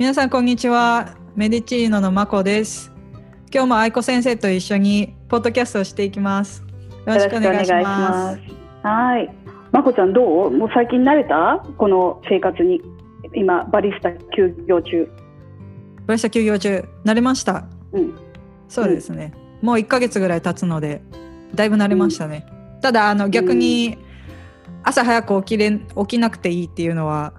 皆さんこんにちは。メディチーノのまこです。今日も愛子先生と一緒にポッドキャストをしていきます。よろしくお願いします。はい。まこちゃんどう？もう最近慣れた？この生活に。今バリスタ休業中。バリスタ休業中。慣れました？うん。そうですね、うん、もう1ヶ月ぐらい経つのでだいぶ慣れましたね、うん、ただあの逆に朝早く起きれ起きなくていいっていうのは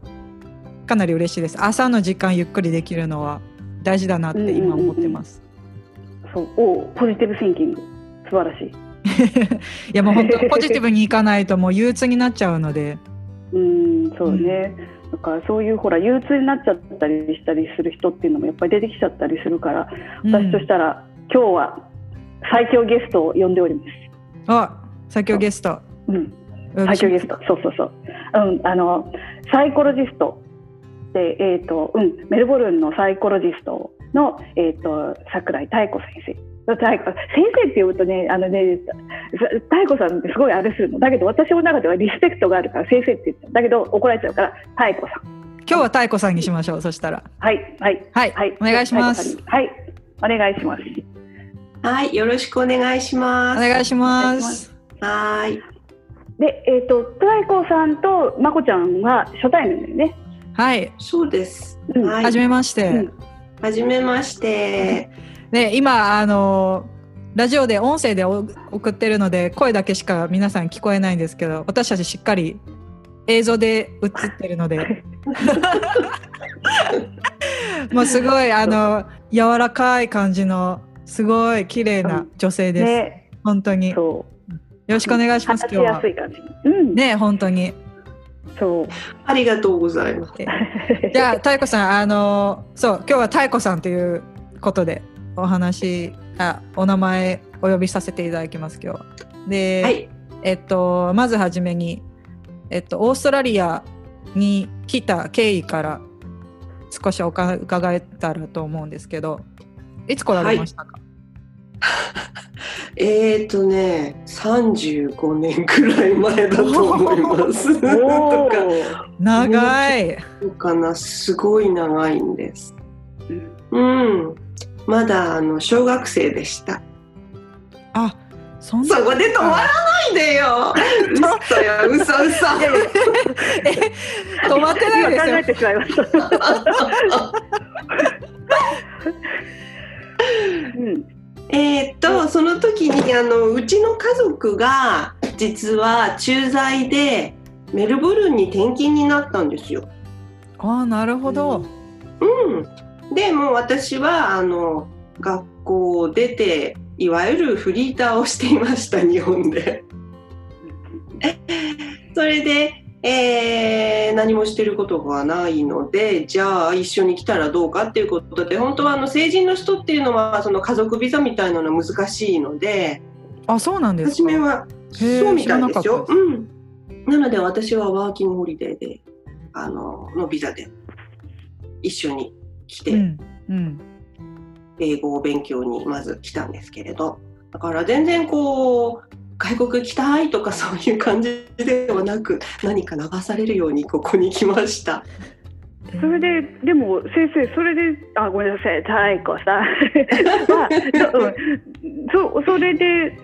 かなり嬉しいです。朝の時間ゆっくりできるのは大事だなって今思ってます、うんうんうん、そうおポジティブシンキング素晴らしい。いやもう本当ポジティブにいかないともう憂鬱になっちゃうので。うんそうね、うん、だからそういうほら憂鬱になっちゃったりしたりする人っていうのもやっぱり出てきちゃったりするから私としたら、うん、今日は最強ゲストを呼んでおります。あ最強ゲスト。うん。最強ゲスト。そうそうそう。うんあのサイコロジストで、えーとうん、メルボルンのサイコロジストの、えーと、桜井妙子先生。先生って呼ぶとね、あのね、妙子さんってすごいあれするの。だけど私の中ではリスペクトがあるから先生って言っただけど怒られちゃうから妙子さん。今日は妙子さんにしましょう。そしたら。はいはいはい、はい、お願いします。はいお願いします。はい、よろしくお願いします。お願いします。はい。で、えっ、ー、と、妙子さんとまこちゃんは初対面だよね。はい。そうです。うん、はい。はじめまして。うん、はじめまして。ね、今、あの、ラジオで音声で送ってるので、声だけしか皆さん聞こえないんですけど、私たちしっかり映像で映ってるので。もうすごい、あの、柔らかい感じの、すごい綺麗な女性です。ね、本当に。よろしくお願いします。今日は。うん、ね、本当に。そう。ありがとうございます。じゃあ、太子さん、あの、そう、今日は太子さんということで、お話、あ、お名前お呼びさせていただきます。今日。で、はい、えっと、まずはじめに、えっと、オーストラリアに来た経緯から少しお伺えたらと思うんですけど、いつ来られましたか？はい えっとね35年くらい前だと思います。とか 長い。かなすごい長いんです。うん。まだあの小学生でした。あそこで止まらないでよ。嘘よ嘘嘘。止まってないです。よ考えてしまいました。う んえー、っとその時にあのうちの家族が実は駐在でメルボルンに転勤になったんですよ。あなるほど。うん、でもう私はあの学校を出ていわゆるフリーターをしていました日本で。それでえー、何もしてることがないのでじゃあ一緒に来たらどうかっていうことで本当はあの成人の人っていうのはその家族ビザみたいなのは難しいのであそうなんです初めはそうみたいですよ。うん、なので私はワーキングホリデーであののビザで一緒に来て、うんうん、英語を勉強にまず来たんですけれど。だから全然こう外国行きたいとかそういう感じではなく何か流されるようにここに来ました。それででも先生それであごめんなさい太鼓さん まあ、そそれで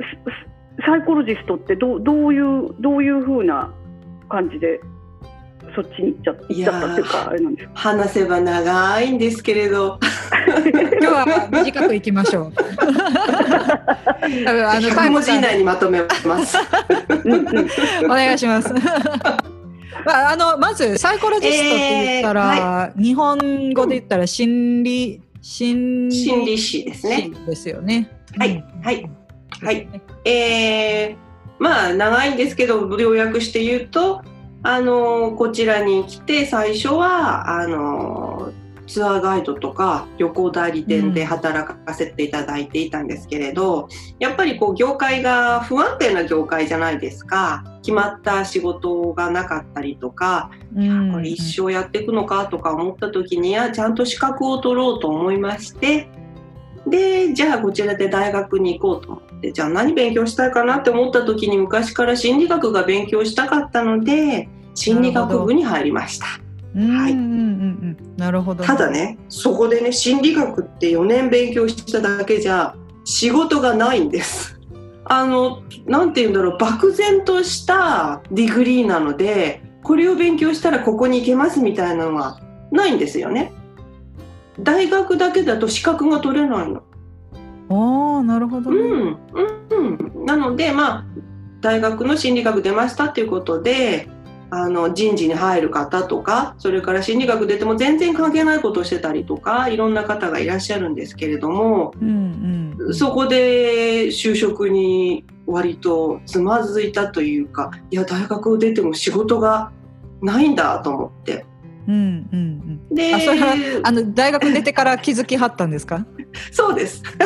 サイコロジストってどどういうどういうふうな感じでそっちに行っちゃ行っちゃったっていうかあれなんですか話せば長いんですけれど。今日は短くいきましょう。多分あの100文字以内にまとめます。お願いします。まあ、あのまずサイコロジストって言ったら、えーはい、日本語で言ったら心理心理心理師ですね。ですよね。はい、はい、はい。えー、まあ長いんですけど要約して言うとあのこちらに来て最初はあのツアーガイドとか旅行代理店で働かせていただいていたんですけれど、うん、やっぱりこう業界が不安定な業界じゃないですか。決まった仕事がなかったりとか、うん、これ一生やっていくのかとか思った時にはちゃんと資格を取ろうと思いましてでじゃあこちらで大学に行こうと。思ってじゃあ何勉強したいかなって思った時に昔から心理学が勉強したかったので心理学部に入りました。はい、うんうんうんなるほど、ただねそこでね心理学って4年勉強しただけじゃ仕事がないんです。あのなんて言うんだろう漠然とした degree なのでこれを勉強したらここに行けますみたいなのはないんですよね。大学だけだと資格が取れないの。ああなるほど、ね、うん、うん、なのでまあ大学の心理学出ましたっていうことであの人事に入る方とかそれから心理学出ても全然関係ないことをしてたりとかいろんな方がいらっしゃるんですけれども、うんうん、そこで就職に割とつまずいたというかいや大学を出ても仕事がないんだと思って。うんうんうん、であそれはあの大学出てから気づきはったんですか？そうです。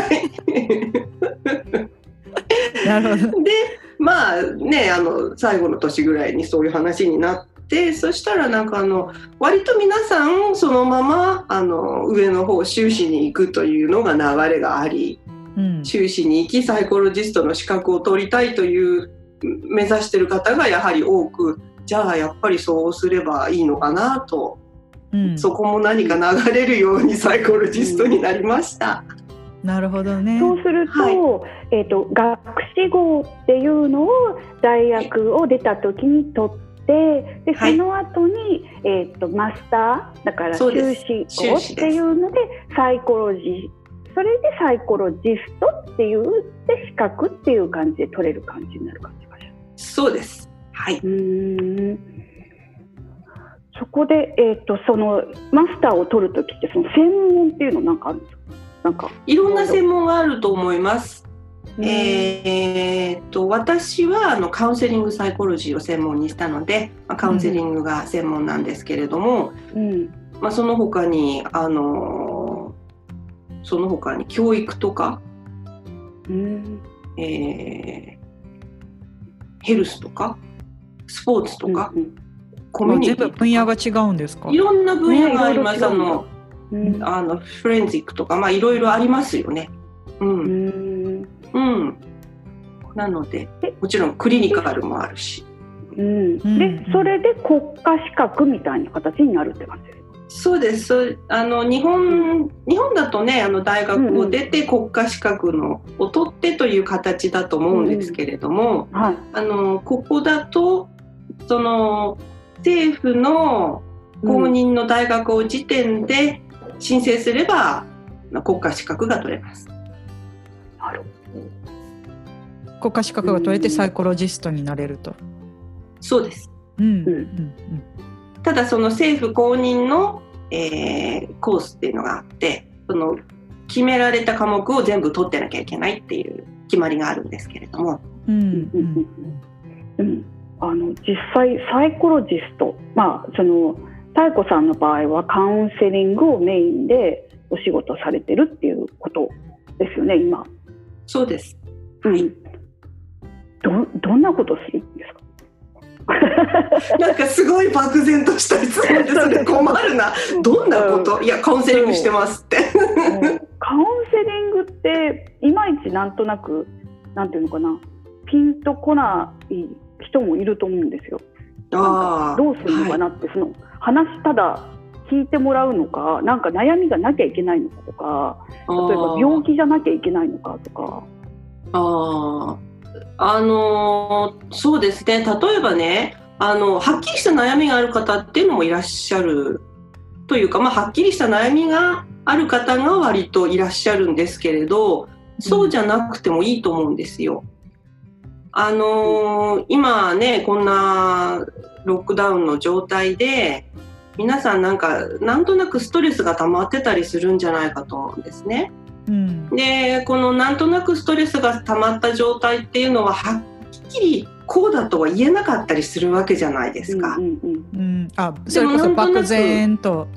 なるほど。でまあねあの最後の年ぐらいにそういう話になってそしたらなんかあの割と皆さんそのままあの上の方修士に行くというのが流れがあり、うん、修士に行きサイコロジストの資格を取りたいという目指してる方がやはり多くじゃあやっぱりそうすればいいのかなと、うん、そこも何か流れるようにサイコロジストになりました。うんなるほどね。そうすると、はい、えっ、ー、と学士号っていうのを大学を出た時に取って、でその後に、えっ、ー、とマスターだから修士号っていうのでサイコロジそれでサイコロジストっていうで資格っていう感じで取れる感じになる感じかしら。そうです。はい。うん。そこで、えーと、とそのマスターを取る時ってその専門っていうのなんかあるんですか？なんか。いろんな専門があると思います。えー、っと私はあのカウンセリングサイコロジーを専門にしたので、まあ、カウンセリングが専門なんですけれども、うん。まあ、その他にあのその他に教育とか、うん。えー、ヘルスとかスポーツとか、うんうん、コミュニティ分野が違うんですか？いろんな分野があります。あのうん、あのフレンジックとかまあいろいろありますよね。うん、うん。うん。なのでもちろんクリニカルもあるし。うん、でそれで国家資格みたいな形になるって感じ？ですそうです。そうあの日本日本だとねあの大学を出て国家資格のを取ってという形だと思うんですけれども、うん。はい、あのここだとその政府の公認の大学を時点で申請すれば国家資格が取れます。なる国家資格が取れてサイコロジストになれると。そうです。うん、うん、ただその政府公認の、えー、コースっていうのがあってその決められた科目を全部取ってなきゃいけないっていう決まりがあるんですけれども。うんうんうん、あの実際サイコロジストまあその妙子さんの場合はカウンセリングをメインでお仕事されてるっていうことですよね今。そうです。うん。どどんなことするんですか？なんかすごい漠然とした質問でそれ 困るな。どんなこと、うん、いやカウンセリングしてますって。カウンセリングっていまいちなんとなくなんていうのかな。ピンとこない人もいると思うんですよ。あどうするのかなって、はい、その話ただ聞いてもらうのかなんか悩みがなきゃいけないのかとか例えば病気じゃなきゃいけないのかとか。ああのー、そうですね例えばねあのはっきりした悩みがある方っていうのもいらっしゃるというか、まあ、はっきりした悩みがある方が割といらっしゃるんですけれどそうじゃなくてもいいと思うんですよ。あのー、今ねこんなロックダウンの状態で皆さんなんかなんとなくストレスが溜まってたりするんじゃないかと思うんですね。うん、でこのなんとなくストレスが溜まった状態っていうのははっきりこうだとは言えなかったりするわけじゃないですか。うんうんうん、あそれこそ漠然と。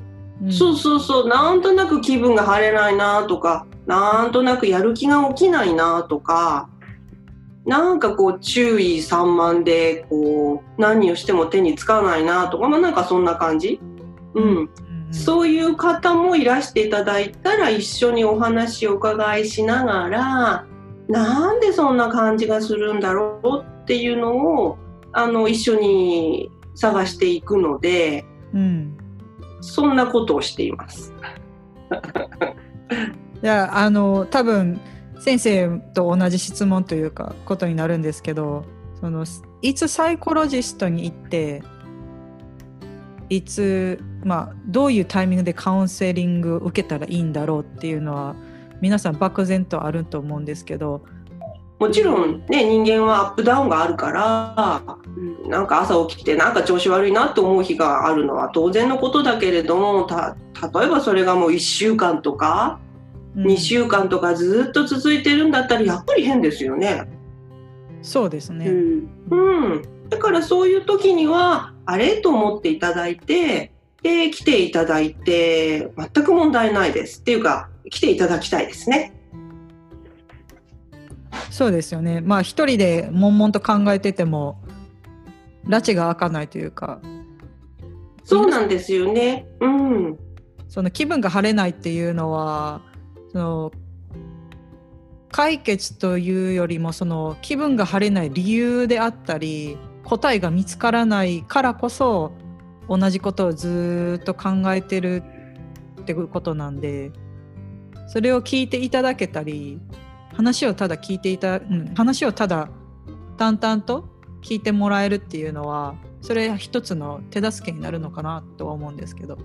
うん、そうそうそうなんとなく気分が晴れないなとかなんとなくやる気が起きないなとかなんかこう注意散漫でこう何をしても手につかないなとか、まあ、なんかそんな感じ、うん、うん、そういう方もいらしていただいたら一緒にお話を伺いしながらなんでそんな感じがするんだろうっていうのをあの一緒に探していくので、うん、そんなことをしています。いやあの多分先生と同じ質問というかことになるんですけどそのいつサイコロジストに行っていつ、まあ、どういうタイミングでカウンセリング受けたらいいんだろうっていうのは皆さん漠然とあると思うんですけど。もちろんね人間はアップダウンがあるからなんか朝起きてなんか調子悪いなと思う日があるのは当然のことだけれども例えばそれがもう1週間とか、2週間とかずっと続いてるんだったらやっぱり変ですよね。そうですね、うん、うん、だからそういう時にはあれ？と思っていただいてで来ていただいて全く問題ないですっていうか来ていただきたいですね。そうですよね。まあ一人で悶々と考えてても拉致が開かないというか。そうなんですよね。うん。その気分が晴れないっていうのはその解決というよりもその気分が晴れない理由であったり答えが見つからないからこそ同じことをずっと考えてるってことなんでそれを聞いていただけたり話をただ聞いていた、うん、話をただ淡々と聞いてもらえるっていうのはそれ一つの手助けになるのかなとは思うんですけど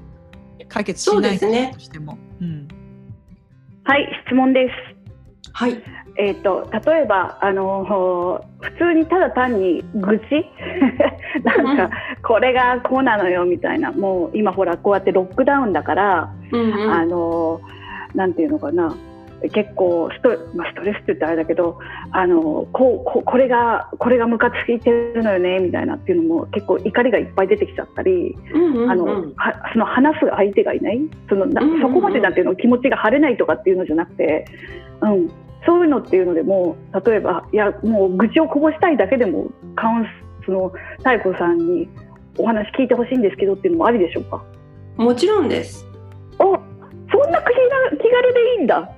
解決しないとしても、ねうん、はい質問です。はい。えーと、例えばあの普通にただ単に愚痴？なんか、これがこうなのよみたいな。もう今ほらこうやってロックダウンだから、うんうん、あのなんていうのかな結構スト,、まあ、ストレスって言ったらあれだけどあのこうここれがこれがムカついてるのよねみたいなっていうのも結構怒りがいっぱい出てきちゃったり、あのはその話す相手がいないそのな、そこまでなんていうの気持ちが晴れないとかっていうのじゃなくて、うん、そういうのっていうのでも例えばいやもう愚痴をこぼしたいだけでもカウンその妙子さんにお話聞いてほしいんですけどっていうのもありでしょうか？もちろんです。あそんな気軽でいいんだ。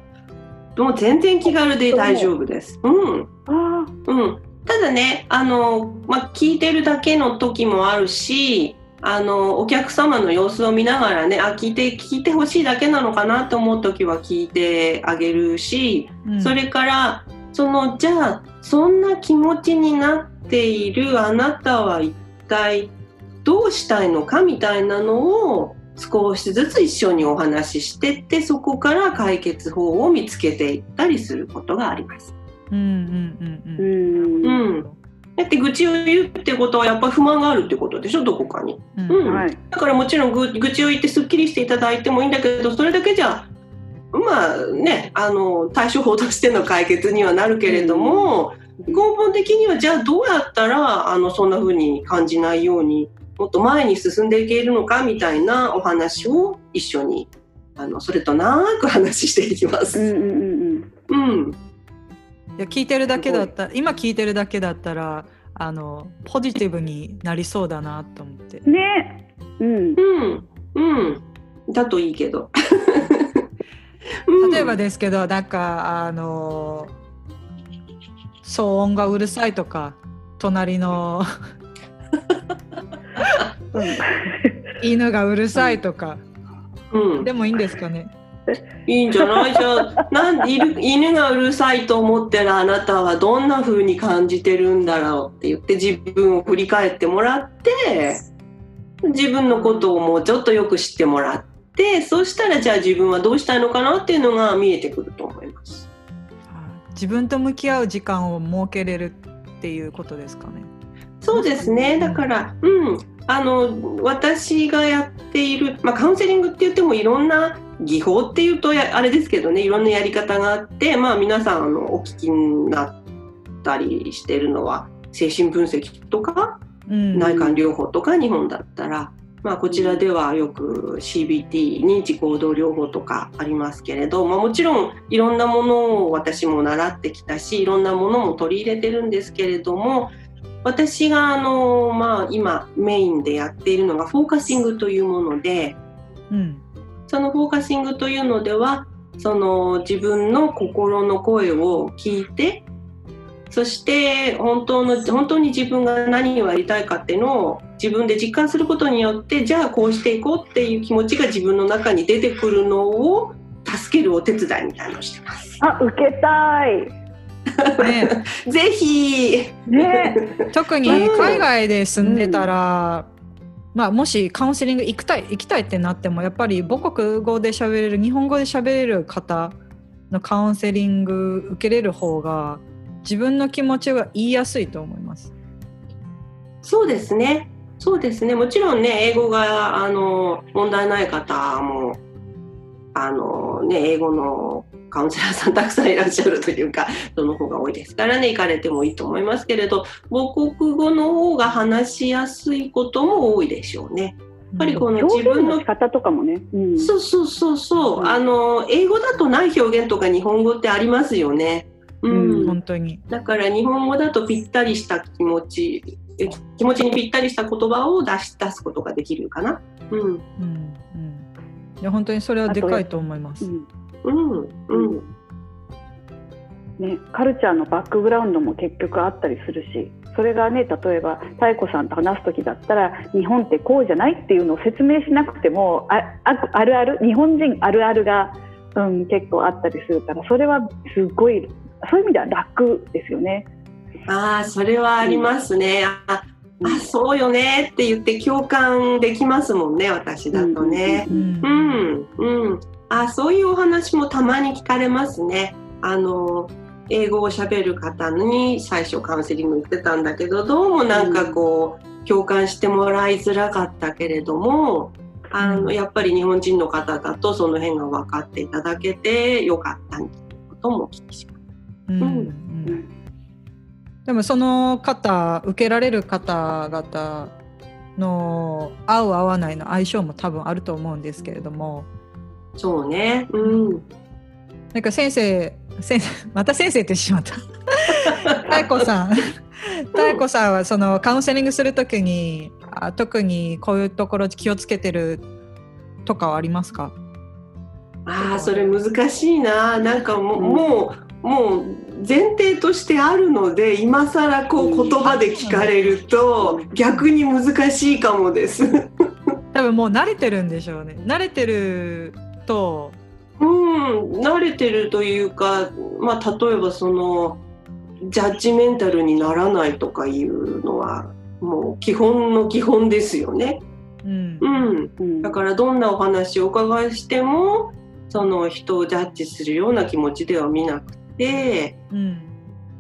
もう全然気軽で大丈夫です。うん。あうん。ただね、あの、まあ、聞いてるだけの時もあるし、あの、お客様の様子を見ながらね、あ、聞いて、聞いてほしいだけなのかなと思う時は聞いてあげるし、うん、それから、その、じゃあ、そんな気持ちになっているあなたは一体どうしたいのかみたいなのを少しずつ一緒にお話ししてってそこから解決法を見つけていったりすることがあります。うんうんうんうん。うん。だって愚痴を言うってことはやっぱり不満があるってことでしょどこかに。うん、うんはい、だからもちろん愚痴を言ってすっきりしていただいてもいいんだけどそれだけじゃまあねあの対処法としての解決にはなるけれども、うん、根本的にはじゃあどうやったらあのそんな風に感じないようにもっと前に進んでいけるのかみたいなお話を一緒にあのそれとなく話していきます。うんうんうん、うんいや聞いてるだけだった今聞いてるだけだったらあのポジティブになりそうだなと思って。ね。うん。うんうんだといいけど。例えばですけど、なんかあの騒音がうるさいとか隣の 犬がうるさいとか、うん、でもいいんですかね。いいんじゃない？じゃあ なん犬がうるさいと思ってるあなたはどんな風に感じてるんだろうって言って自分を振り返ってもらって自分のことをもうちょっとよく知ってもらってそしたらじゃあ自分はどうしたいのかなっていうのが見えてくると思います。自分と向き合う時間を設けれるっていうことですかね。そうですね。だから、うん、あの私がやっている、まあ、カウンセリングって言ってもいろんな技法っていうとあれですけどねいろんなやり方があって、まあ、皆さんあのお聞きになったりしてるのは精神分析とか、うん、内観療法とか日本だったら、まあ、こちらではよく CBT 認知行動療法とかありますけれど、まあ、もちろんいろんなものを私も習ってきたしいろんなものも取り入れてるんですけれども私があの、まあ、今メインでやっているのがフォーカシングというもので、うん、そのフォーカシングというのではその自分の心の声を聞いてそして本当の本当に自分が何をやりたいかっていうのを自分で実感することによってじゃあこうしていこうっていう気持ちが自分の中に出てくるのを助けるお手伝いみたいなのをしてます。あ受けたいね、ぜひ、ね、特に海外で住んでたら、うん、まあ、もしカウンセリング行きたい行きたいってなってもやっぱり母国語で喋れる日本語で喋れる方のカウンセリング受けれる方が自分の気持ちが言いやすいと思います。そうですね。そうですね。もちろんね、英語があの問題ない方もあのね英語のカウンセラーさんたくさんいらっしゃるというかその方が多いです。からね行かれてもいいと思いますけれど母国語の方が話しやすいことも多いでしょうね。やっぱりこの自分の仕方とかもね、うん、そうそうそうそう、うん、あの英語だとない表現とか日本語ってありますよね。うん、うん、本当に。だから日本語だとぴったりした気持ち気持ちにぴったりした言葉を出し出すことができるかな。うん、うん、うん、いや本当にそれはでかいと思います。うんうんうんね、カルチャーのバックグラウンドも結局あったりするしそれがね例えば妙子さんと話す時だったら日本ってこうじゃないっていうのを説明しなくてもああるある日本人あるあるが、うん、結構あったりするからそれはすごいそういう意味では楽ですよね。ああそれはありますね。うんああそうよねって言って共感できますもんね私だとね。うん、うん、うん、あそういうお話もたまに聞かれますね。あの英語をしゃべる方に最初カウンセリング行ってたんだけどどうもなんかこう、共感してもらいづらかったけれどもあのやっぱり日本人の方だとその辺が分かっていただけてよかったということもお聞きします。うん、うんでもその方受けられる方々の合う合わないの相性も多分あると思うんですけれどもそうね。うん。なんか先生、先生、また先生ってしまった。妙子さん。妙子さんはそのカウンセリングするときにあ特にこういうところ気をつけてるとかはありますか？ああそれ難しいななんかも,、うもうもう前提としてあるので今更こう言葉で聞かれると逆に難しいかもです。多分もう慣れてるんでしょうね。慣れてると。うん慣れてるというか、まあ、例えばそのジャッジメンタルにならないとかいうのはもう基本の基本ですよね。うん、うん、だからどんなお話をお伺いしてもその人をジャッジするような気持ちでは見なくて、うん、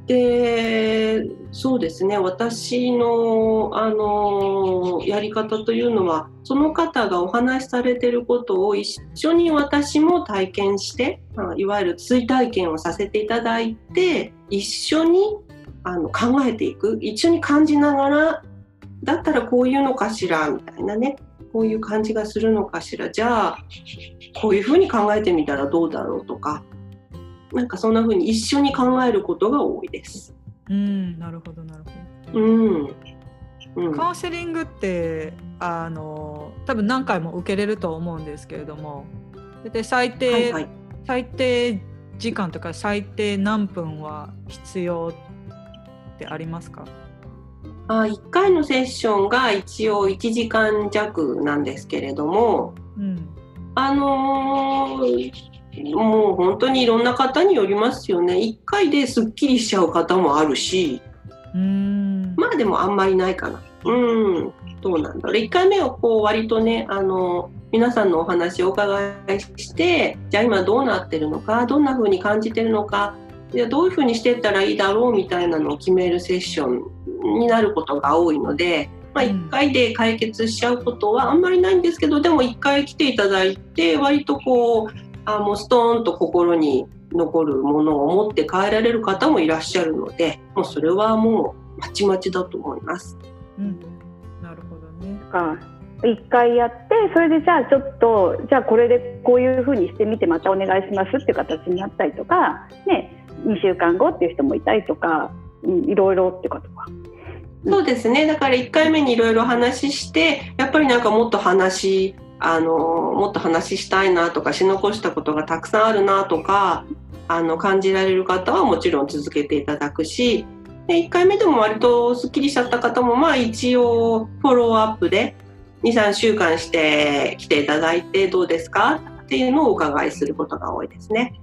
でそうですね。私のあのやり方というのはその方がお話しされてることを一緒に私も体験していわゆる追体験をさせていただいて一緒にあの考えていく。一緒に感じながらだったらこういうのかしらみたいなね。こういう感じがするのかしら。じゃあこういうふうに考えてみたらどうだろうとか。なんかそんな風に一緒に考えることが多いです。うん、なるほどなるほど。うん。うん、カウンセリングってあの多分何回も受けれると思うんですけれどもで最低、はいはい、最低時間とか最低何分は必要ってありますか？あ1回のセッションが一応1時間弱なんですけれども、うん、あのー、もう本当にいろんな方によりますよね。1回ですっきりしちゃう方もあるし。うん。まあでもあんまりないかな。うん。どうなんだろう。1回目はこう割とねあの皆さんのお話をお伺いしてじゃあ今どうなってるのかどんな風に感じてるのかじゃどういう風にしていったらいいだろうみたいなのを決めるセッションになることが多いので、まあ、1回で解決しちゃうことはあんまりないんですけどでも1回来ていただいて割とこうあもうストーンと心に残るものを持って帰られる方もいらっしゃるのでもうそれはもうまちまちだと思います。うん、なるほどね。一回やってそれでじゃあちょっとじゃあこれでこういうふうにしてみてまたお願いしますっていう形になったりとか、ね、2週間後っていう人もいたりとか、うん、いろいろってことか。そうですね。だから1回目にいろいろ話してやっぱりなんかもっと話あのもっと話したいなとかし残したことがたくさんあるなとかあの感じられる方はもちろん続けていただくしで1回目でも割とすっきりしちゃった方もまあ一応フォローアップで23週間して来ていただいてどうですか？っていうのをお伺いすることが多いですね。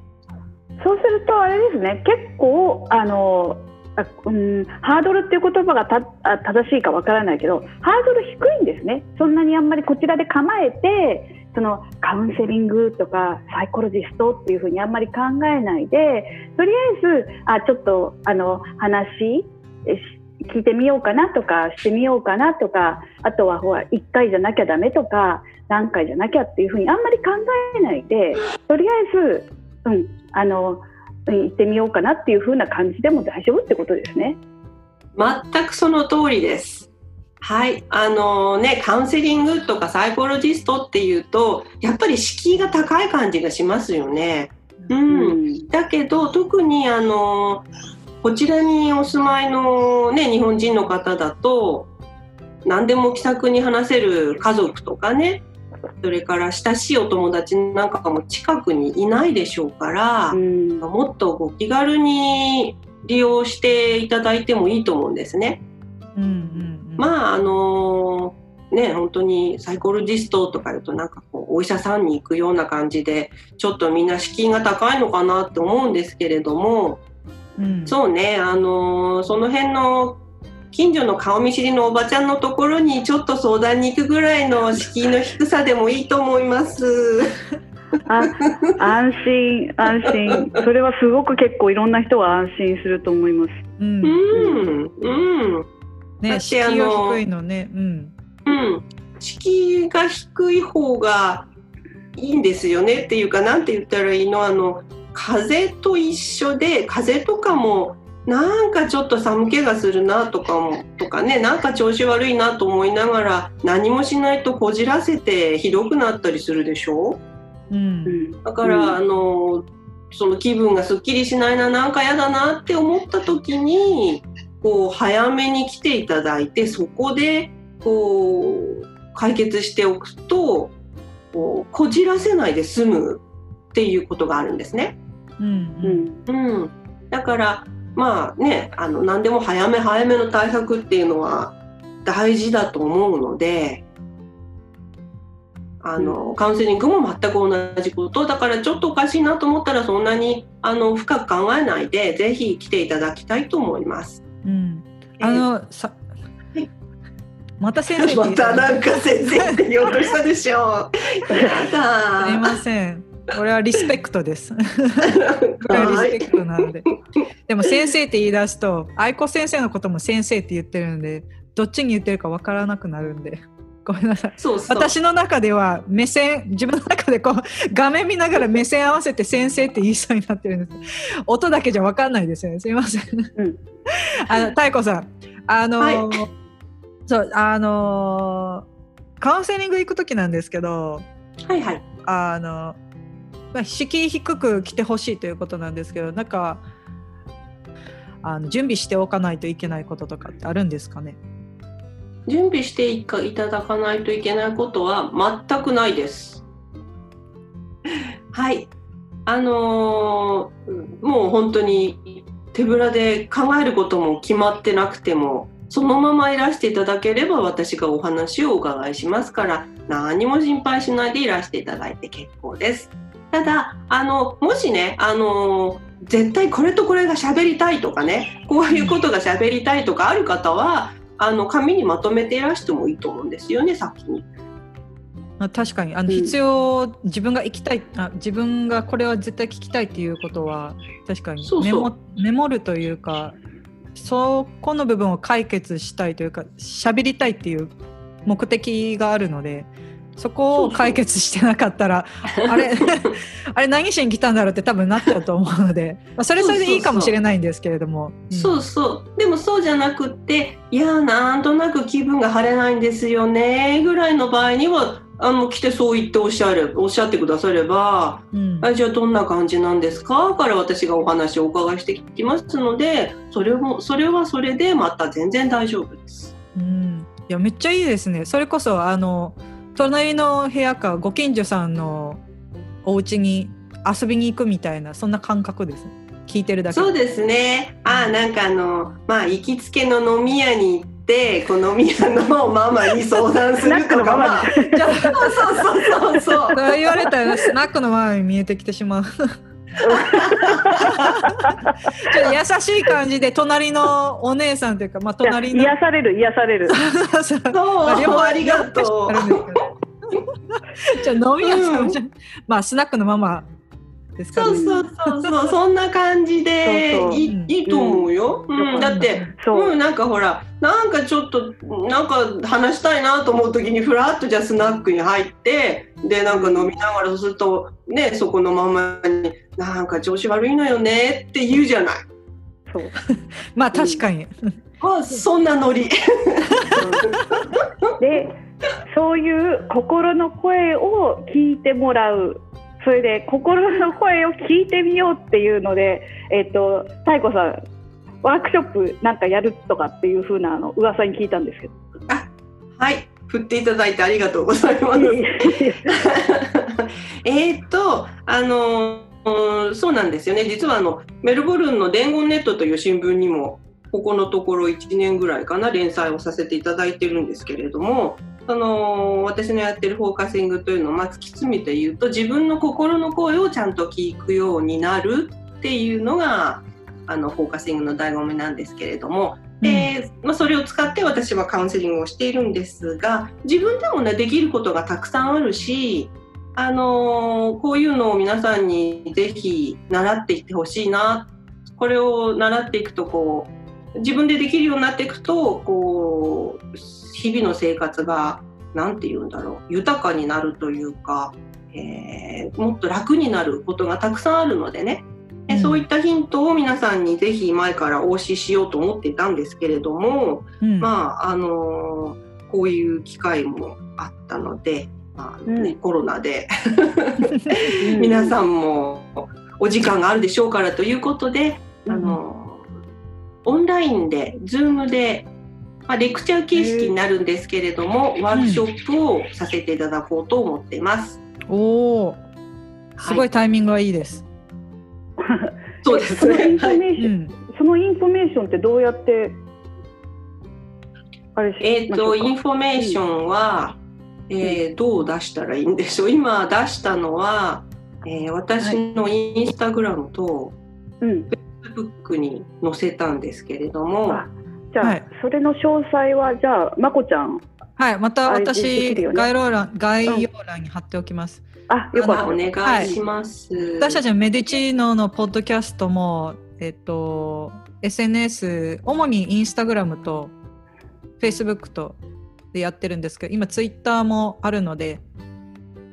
そうするとあれですね結構あの、うん、ハードルっていう言葉がた正しいかわからないけどハードル低いんですね。そんなにあんまりこちらで構えてそのカウンセリングとかサイコロジストっていうふうにあんまり考えないでとりあえずあちょっとあの話聞いてみようかなとかしてみようかなとかあとはほら1回じゃなきゃダメとか何回じゃなきゃっていうふうにあんまり考えないでとりあえず、うん、あの行ってみようかなっていうふうな感じでも大丈夫ってことですね。全くその通りです。はい。あのね、カウンセリングとかサイコロジストっていうと、やっぱり敷居が高い感じがしますよね。うん。うん、だけど、特にあの、こちらにお住まいのね、日本人の方だと、何でも気さくに話せる家族とかね、それから親しいお友達なんかも近くにいないでしょうから、うん、もっとご気軽に利用していただいてもいいと思うんですね。うんうんうん、まああのね本当にサイコロジストとか言うとなんかこうお医者さんに行くような感じでちょっとみんな敷居が高いのかなって思うんですけれども、うん、そうねあのその辺の近所の顔見知りのおばちゃんのところにちょっと相談に行くぐらいの敷居の低さでもいいと思います。あ安心安心それはすごく結構いろんな人が安心すると思います。うん、うん、うん、ね敷居が低いのね。うん、うん、敷居が低い方がいいんですよねっていうかなんて言ったらいいの？あの風と一緒で風とかもなんかちょっと寒気がするなとかもとかねなんか調子悪いなと思いながら何もしないとこじらせてひどくなったりするでしょ、うん、だから、うん、あのその気分がすっきりしないななんか嫌だなって思った時にこう早めに来ていただいてそこでこう解決しておくとこうこじらせないで済むっていうことがあるんですね。うん、うん、うん、だからまあねあの何でも早め早めの対策っていうのは大事だと思うのであのカウンセリングも全く同じこと。だからちょっとおかしいなと思ったらそんなにあの深く考えないでぜひ来ていただきたいと思います。うん、あの、さまた先生またなんか先生って言おうとしたでしょう。すいません。これはリスペクトです。これはリスペクトなんで。でも先生って言い出すと、愛子先生のことも先生って言ってるんで、どっちに言ってるかわからなくなるんで。ごめんなさい。そう私の中では目線自分の中でこう画面見ながら目線合わせて先生って言いそうになってるんです。音だけじゃ分かんないですよね。すいません、うん、あの妙子さん。あの、はい、そうあのカウンセリング行く時なんですけどはいはい。あのまあ、敷居低く来てほしいということなんですけどなんかあの準備しておかないといけないこととかってあるんですかね？準備していただかないといけないことは全くないです。はいあのー、もう本当に手ぶらで考えることも決まってなくてもそのままいらしていただければ私がお話をお伺いしますから何も心配しないでいらしていただいて結構です。ただあのもしねあの絶対これとこれが喋りたいとかねこういうことが喋りたいとかある方はあの紙にまとめていらしてもいいと思うんですよね先に。確かにあの、必要自分が行きたいあ自分がこれは絶対聞きたいっていうことは確かにメモメモるというかそこの部分を解決したいというか喋りたいっていう目的があるのでそこを解決してなかったらあれ あれ何しに来たんだろうって多分なっちゃうと思うので、まあ、それそれでいいかもしれないんですけれども。そうそう。でもそうじゃなくっていやなんとなく気分が晴れないんですよねぐらいの場合にはあの来てそう言っておっしゃるおっしゃってくだされば、うん、あじゃあどんな感じなんですかから私がお話をお伺いしてきますのでそれもそれはそれでまた全然大丈夫です。うん、いやめっちゃいいですね。それこそあの隣の部屋かご近所さんのお家に遊びに行くみたいなそんな感覚ですね。聞いてるだけそうですね。あなんかあのまあ行きつけの飲み屋に行ってこの飲み屋のママに相談するとか まあそう そうそうそうそう。言われたらスナックのママに見えてきてしまうちょっと優しい感じで隣のお姉さんというか、まあ、隣の。癒される癒される。そう、まあ、両方ありがとう。じゃ飲み屋さんじゃ、うん、まあスナックのママですか、ね、そうそうそうそう。そんな感じでいいいと思うよ、うん、うん、だってう。んなんかほらなんかちょっとなんか話したいなと思う時にふらっとじゃあスナックに入ってでなんか飲みながらするとねそこのママに「なんか調子悪いのよね」って言うじゃない。そう。まあ確かに、うん、あそんなノリ。でそういう心の声を聞いてもらう。それで心の声を聞いてみようっていうので、えっ、ー、と、太子さん、ワークショップなんかやるとかっていうふうなあの噂に聞いたんですけど。あはい、振っていただいてありがとうございます。え っと、あのそうなんですよね。実はあのメルボルンの伝言ネットという新聞にもここのところ1年ぐらいかな連載をさせていただいてるんですけれどもその私のやってるフォーカシングというのをまあ突き詰めて言うと自分の心の声をちゃんと聞くようになるっていうのがあのフォーカシングの醍醐味なんですけれども、でまあ、それを使って私はカウンセリングをしているんですが自分でもねできることがたくさんあるしあのこういうのを皆さんにぜひ習っていってほしいな。これを習っていくとこう自分でできるようになっていくとこう日々の生活が何て言うんだろう豊かになるというか、えー、もっと楽になることがたくさんあるのでね、うん、そういったヒントを皆さんにぜひ前からお教えしようと思っていたんですけれども、うん、まああのー、こういう機会もあったので、まあね、うん、コロナで。皆さんもお時間があるでしょうからということで、あのーオンラインで、ズームで、まあ、レクチャー形式になるんですけれども、ワークショップをさせていただこうと思っています。おお、すごいタイミングはいいです。そうですね。そのインフォメーションってどうやってえっ、と、インフォメーションは、えー、どう出したらいいんでしょう？今出したのは、えー、私のインスタグラムと、うん、ブックに載せたんですけれども。じゃあ、はい、それの詳細は、じゃあ、まこちゃん。はい、また私、ね、概要欄、概要欄に貼っておきます。うん、あ、よかった。お願いします、はい、私たちのメディチーノのポッドキャストも、えっと、SNS、主にインスタグラムと、フェイスブックとでやってるんですけど、今、ツイッターもあるので、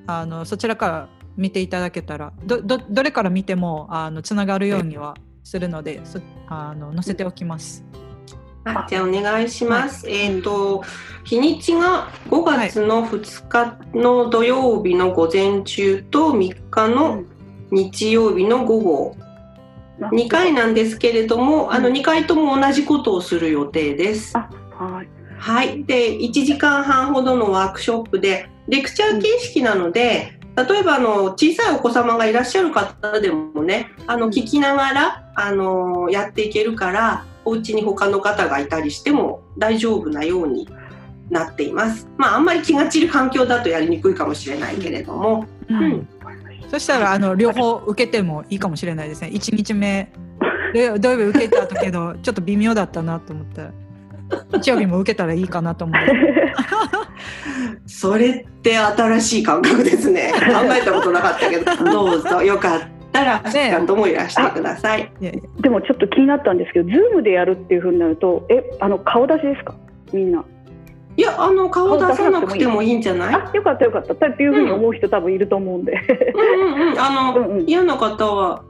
あのそちらから見ていただけたら、どどどれから見てもあのつながるようにはするのでそあの載せておきます。あじゃあお願いします。はい、えっ、ー、と日にちが5月の2日の土曜日の午前中と3日の日曜日の午後、2回なんですけれども、あの2回とも同じことをする予定です。はい。はい。で1時間半ほどのワークショップでレクチャー形式なので、例えばあの小さいお子様がいらっしゃる方でもねあの聞きながらあのやっていけるからお家に他の方がいたりしても大丈夫なようになっています。まああんまり気が散る環境だとやりにくいかもしれないけれども。うん、うん、そしたらあの両方受けてもいいかもしれないですね。1日目土曜日受けたけどちょっと微妙だったなと思って。日曜日も受けたらいいかなと思って。それって新しい感覚ですね。考えたことなかったけど、どうぞよかったら、ゃんともいらしてください。でもちょっと気になったんですけど、ズームでやるっていうふうになると、え、あの顔出しですか？みんな。いや、あの顔出さなくてもいいんじゃない？あ、よかったよかった。っていうふうに思う人、多分いると思うんで。うんうんうん、あの、うんうん、嫌な方は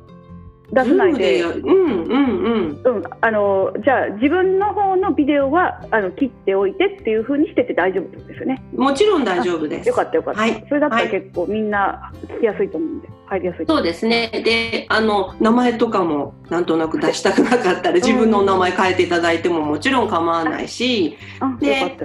出さないで、うんうんうん、うん、あのじゃあ自分の方のビデオはあの切っておいてっていうふうにしてて大丈夫ですよね。もちろん大丈夫です。よかったよかった。はい、それだったら結構みんな聞きやすいと思うんで。入りやすいそうですね。であの名前とかもなんとなく出したくなかったら自分の名前変えていただいてももちろん構わないし、で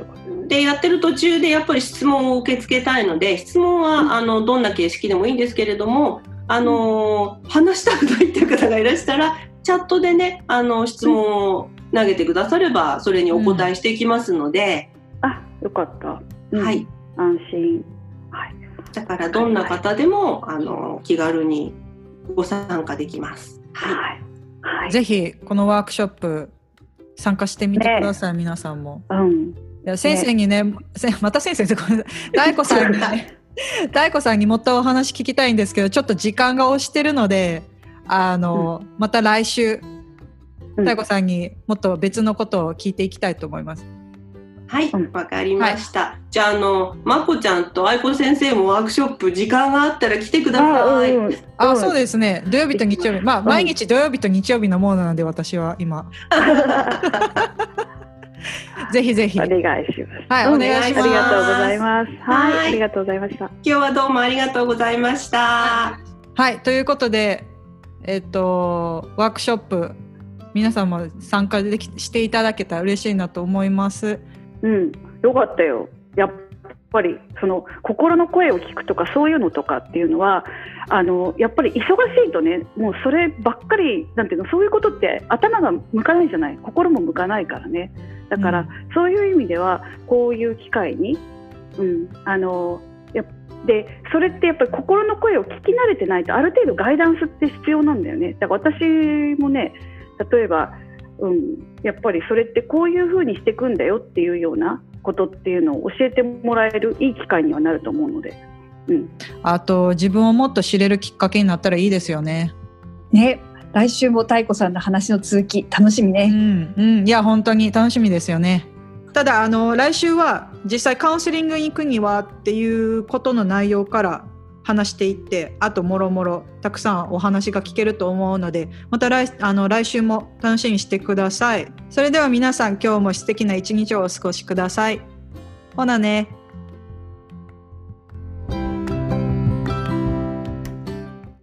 でやってる途中でやっぱり質問を受け付けたいので質問は、あのどんな形式でもいいんですけれどもあのー、話したくないっていう方がいらしたらチャットでねあの質問を投げてくださればそれにお答えしていきますので、うん、あよかった、うん、はい。安心。はい。だからどんな方でも、はい、あの気軽にご参加できます。はい、はい、ぜひこのワークショップ参加してみてください、ね、皆さんも。うん、いや先生にね、ね、また先生ごめんなさい。大子さんにね 大子さんにもっとお話聞きたいんですけどちょっと時間が押してるのであの、うん、また来週大子さんにもっと別のことを聞いていきたいと思います。はい、わかりました。はい、じゃあ、あの、まこちゃんと愛子先生もワークショップ、時間があったら来てください。あ、そうですね。土曜日と日曜日、まあ、毎日土曜日と日曜日のものなので、私は今。ぜひぜひ。お願いします。はい、お願いします。ありがとうございます。はい、ありがとうございました。今日はどうもありがとうございました。はい、ということで、えっと、ワークショップ。皆さんも参加できしていただけたら嬉しいなと思います。うん、よかったよ。やっぱりその心の声を聞くとかそういうのとかっていうのはあのやっぱり忙しいとねもうそればっかりなんていうのそういうことって頭が向かないじゃない。心も向かないからね。だから、うん、そういう意味ではこういう機会に、うん、あのやでそれってやっぱり心の声を聞き慣れてないとある程度ガイダンスって必要なんだよね。だから私もね例えば、うん、やっぱりそれってこういうふうにしていくんだよっていうようなことっていうのを教えてもらえるいい機会にはなると思うので、うん、あと自分をもっと知れるきっかけになったらいいですよね。ね来週も太子さんの話の続き楽しみね。うん、うん、いや本当に楽しみですよね。ただあの来週は実際カウンセリングに行くにはっていうことの内容から話していってあともろもろたくさんお話が聞けると思うのでまた来あの来週も楽しみにしてください。それでは皆さん今日も素敵な一日をお過ごしください。ほなね。